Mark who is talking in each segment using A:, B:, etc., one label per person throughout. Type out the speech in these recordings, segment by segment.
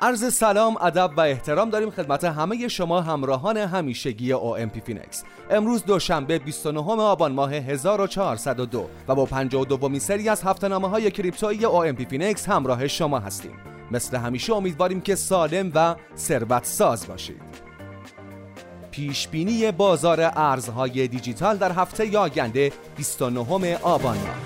A: عرض سلام ادب و احترام داریم خدمت همه شما همراهان همیشگی پی فینکس امروز دوشنبه 29 آبان ماه 1402 و با 52 دومین سری از هفته نامه های کریپتویی پی فینکس همراه شما هستیم. مثل همیشه امیدواریم که سالم و ثروت ساز باشید. پیش بینی بازار ارزهای دیجیتال در هفته آینده 29 آبان ماه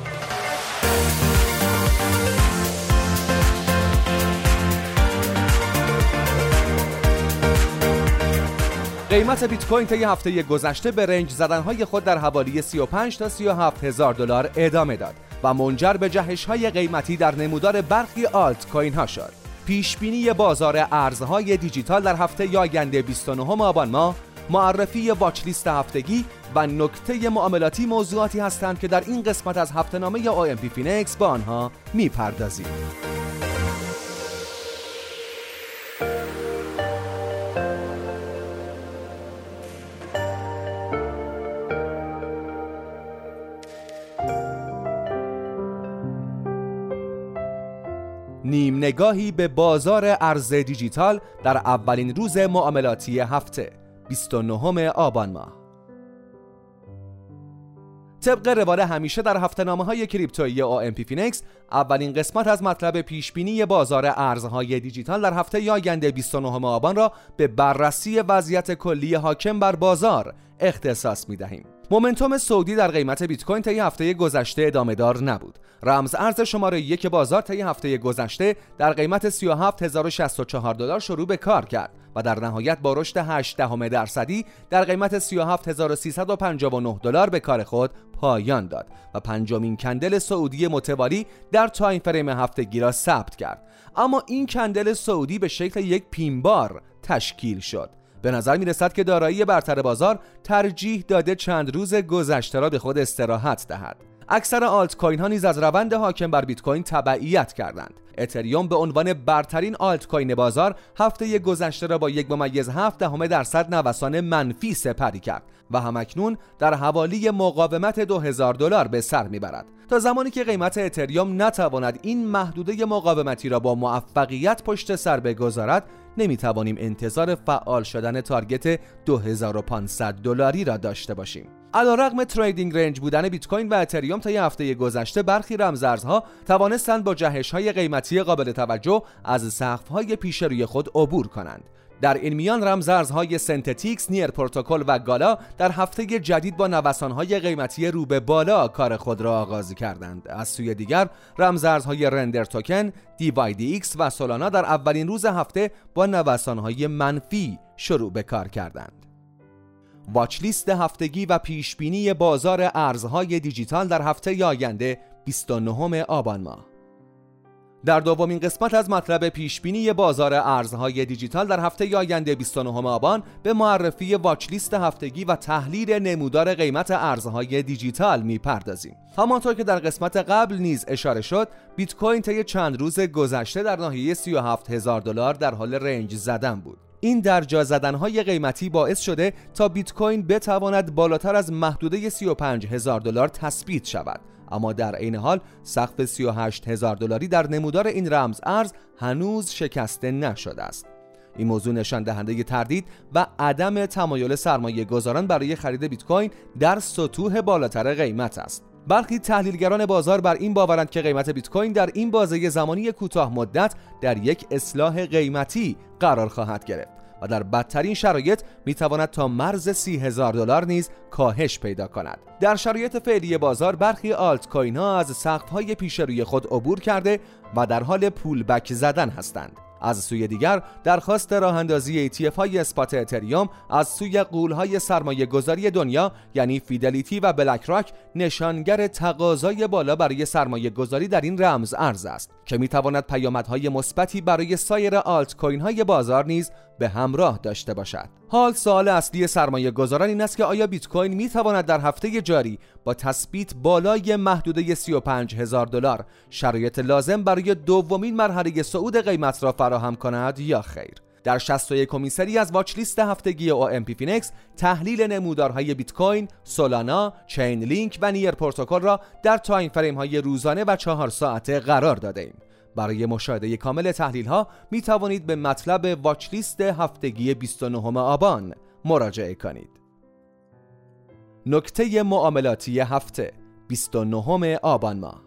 A: قیمت بیت کوین طی هفته گذشته به range زدنهای خود در حوالی 35 تا 37 هزار دلار ادامه داد و منجر به جهش های قیمتی در نمودار برخی آلت کوین ها شد. پیش بینی بازار ارزهای دیجیتال در هفته آینده 29 آبان ماه معرفی watch list هفتگی و نکته معاملاتی موضوعاتی هستند که در این قسمت از هفته نامه پی فینکس به آنها می‌پردازیم. نیم نگاهی به بازار ارز دیجیتال در اولین روز معاملاتی هفته 29 آبان ماه طبق روال همیشه در هفته نامه های کریپتویی پی فینکس اولین قسمت از مطلب پیشبینی بازار ارزهای دیجیتال در هفته آینده 29 آبان را به بررسی وضعیت کلی حاکم بر بازار اختصاص می دهیم. momentum صعودی در قیمت بیت کوین طی هفته گذشته ادامه دار نبود. رمز ارز شماره یک بازار طی هفته گذشته در قیمت 37064 دلار شروع به کار کرد و در نهایت با رشد 8 دهم درصدی در قیمت 37359 دلار به کار خود پایان داد و پنجمین candle صعودی متوالی در time frame هفتگی را ثبت کرد. اما این candle صعودی به شکل یک pin bar تشکیل شد. به نظر می رسد که دارایی برتر بازار ترجیح داده چند روز گذشته را به خود استراحت دهد. اکثر آلت کوین ها نیز از روند حاکم بر بیت کوین تبعیت کردند اتریوم به عنوان برترین آلت کوین بازار هفته گذشته را با یک ممیز هفت دهم درصد نوسان منفی سپری کرد و همکنون در حوالی مقاومت 2000 دلار به سر می‌برد تا زمانی که قیمت اتریوم نتواند این محدوده مقاومتی را با موفقیت پشت سر بگذارد نمی توانیم انتظار فعال شدن تارگت 2500 دلاری را داشته باشیم. علیرغم تریدینگ رنج بودن بیت کوین و اتریوم تا یه هفته گذشته برخی رمزارزها توانستند با جهش های قیمتی قابل توجه از سقف های پیش روی خود عبور کنند. در این میان رمزارزهای سنتتیکس، نیر پروتکل و گالا در هفته جدید با نوسانهای قیمتی رو به بالا کار خود را آغاز کردند. از سوی دیگر رمزارزهای رندر توکن، ایکس و سولانا در اولین روز هفته با نوسانهای منفی شروع به کار کردند. watch list هفتگی و پیشبینی بازار ارزهای دیجیتال در هفته آینده 29 آبان ماه در دومین قسمت از مطلب پیشبینی بازار ارزهای دیجیتال در هفته آینده 29 آبان به معرفی واچ لیست هفتگی و تحلیل نمودار قیمت ارزهای دیجیتال می‌پردازیم. همانطور که در قسمت قبل نیز اشاره شد، بیت کوین طی چند روز گذشته در ناحیه 37 هزار دلار در حال رنج زدن بود. این درجا زدنهای قیمتی باعث شده تا بیت کوین بتواند بالاتر از محدوده 35 هزار دلار تثبیت شود. اما در عین حال سقف 38 هزار دلاری در نمودار این رمز ارز هنوز شکسته نشده است. این موضوع نشان دهنده تردید و عدم تمایل سرمایه گذاران برای خرید بیت کوین در سطوح بالاتر قیمت است. برخی تحلیلگران بازار بر این باورند که قیمت بیت کوین در این بازه زمانی کوتاه مدت در یک اصلاح قیمتی قرار خواهد گرفت و در بدترین شرایط می تواند تا مرز سی هزار دلار نیز کاهش پیدا کند. در شرایط فعلی بازار برخی آلت کوین ها از سقف های پیش روی خود عبور کرده و در حال pullback زدن هستند. از سوی دیگر درخواست راه اندازی ETF های spot اتریوم از سوی غول های سرمایه گذاری دنیا یعنی فیدلیتی و بلک راک نشانگر تقاضای بالا برای سرمایه گذاری در این رمز ارز است که می تواند پیامدهای مثبتی برای سایر آلت کوین های بازار نیز به همراه داشته باشد. حال سوال اصلی سرمایه گذاران این است که آیا بیت کوین می تواند در هفته جاری با تثبیت بالای محدوده 35 هزار دلار شرایط لازم برای دومین مرحله صعود قیمت را فراهم کند یا خیر؟ در 61 امین سری از watch list هفتگی او ام پی فینکس تحلیل نمودارهای بیت کوین، سولانا، چین لینک و نیر پروتکل را در time frame های روزانه و چهار ساعته قرار داده ایم. برای مشاهده کامل تحلیل ها می توانید به مطلب watch list هفتگی 29 آبان مراجعه کنید. نکته معاملاتی هفته 29 آبان ماه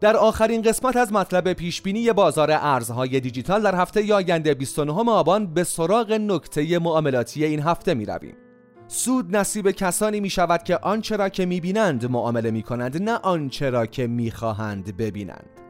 A: در آخرین قسمت از مطلب پیشبینی بازار ارزهای دیجیتال در هفته آینده 29 آبان به سراغ نکته معاملاتی این هفته می رویم. سود نصیب کسانی می شود که آنچه را که می بینند معامله می کنند نه آنچه را که می خواهند ببینند.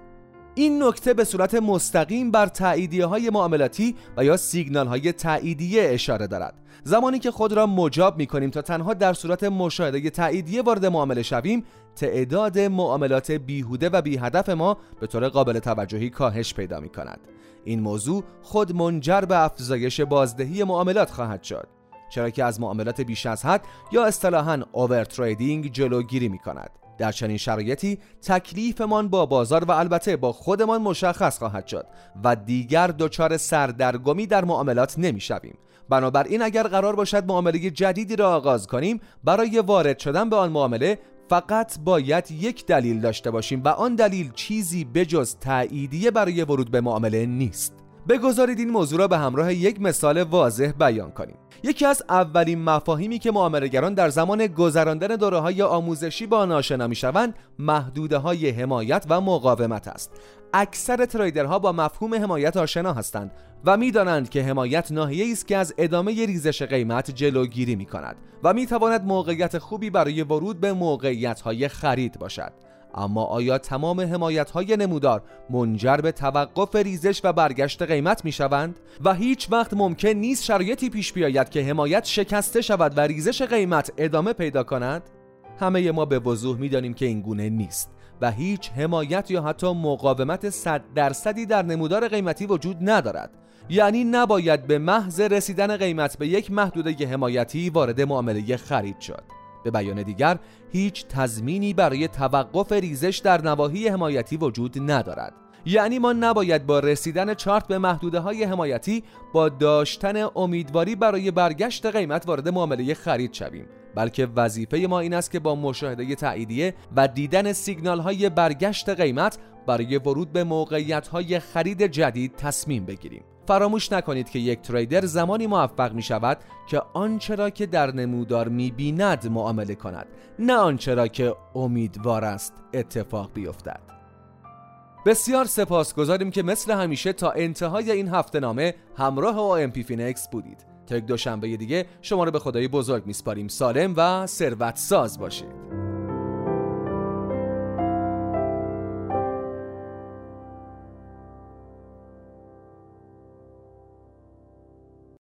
A: این نکته به صورت مستقیم بر تعییدیه های معاملاتی و یا سیگنال های تعییدیه اشاره دارد. زمانی که خود را مجاب می کنیم تا تنها در صورت مشاهده تعییدیه وارد معامله شویم تعداد معاملات بیهوده و بی هدف ما به طور قابل توجهی کاهش پیدا می کند این موضوع خود منجر به افزایش بازدهی معاملات خواهد شد. چرا که از معاملات بیش از حد یا اصطلاحاً اوور تریدینگ جلوگیری می کند در چنین شرایطی تکلیفمان با بازار و البته با خودمان مشخص خواهد شد و دیگر دچار سردرگمی در معاملات نمی‌شویم. بنابراین اگر قرار باشد معامله جدیدی را آغاز کنیم برای وارد شدن به آن معامله فقط باید یک دلیل داشته باشیم و آن دلیل چیزی بجز تأییدیه برای ورود به معامله نیست. بگذارید این موضوع را به همراه یک مثال واضح بیان کنیم. یکی از اولین مفاهیمی که معاملهگران در زمان گذراندن دوره های آموزشی با آن آشنا می‌شوند محدوده های حمایت و مقاومت است. اکثر تریدرها با مفهوم حمایت آشنا هستند و می‌دانند که حمایت ناحیه است که از ادامه ریزش قیمت جلوگیری می کند و می تواند موقعیت خوبی برای ورود به موقعیت های خرید باشد. اما آیا تمام حمایت های نمودار منجر به توقف ریزش و برگشت قیمت می شوند؟ و هیچ وقت ممکن نیست شرایطی پیش بیاید که حمایت شکسته شود و ریزش قیمت ادامه پیدا کند؟ همه ما به وضوح می دانیم که این گونه نیست و هیچ حمایت یا حتی مقاومت صد درصدی در نمودار قیمتی وجود ندارد یعنی نباید به محض رسیدن قیمت به یک محدوده حمایتی وارد معامله خرید شد به بیان دیگر هیچ تضمینی برای توقف ریزش در نواحی حمایتی وجود ندارد. یعنی ما نباید با رسیدن چارت به محدوده های حمایتی با داشتن امیدواری برای برگشت قیمت وارد معامله خرید شویم. بلکه وظیفه ما این است که با مشاهده تاییدیه و دیدن سیگنال های برگشت قیمت برای ورود به موقعیت های خرید جدید تصمیم بگیریم. فراموش نکنید که یک trader زمانی موفق می شود که آنچه را که در نمودار می بیند معامله کند نه آنچه را که امیدوار است اتفاق بیفتد. بسیار سپاسگزاریم که مثل همیشه تا انتهای این هفته نامه همراه او ام پی فینکس بودید. تا یک دوشنبه دیگه شما رو به خدای بزرگ میسپاریم. سالم و ثروت ساز باشید.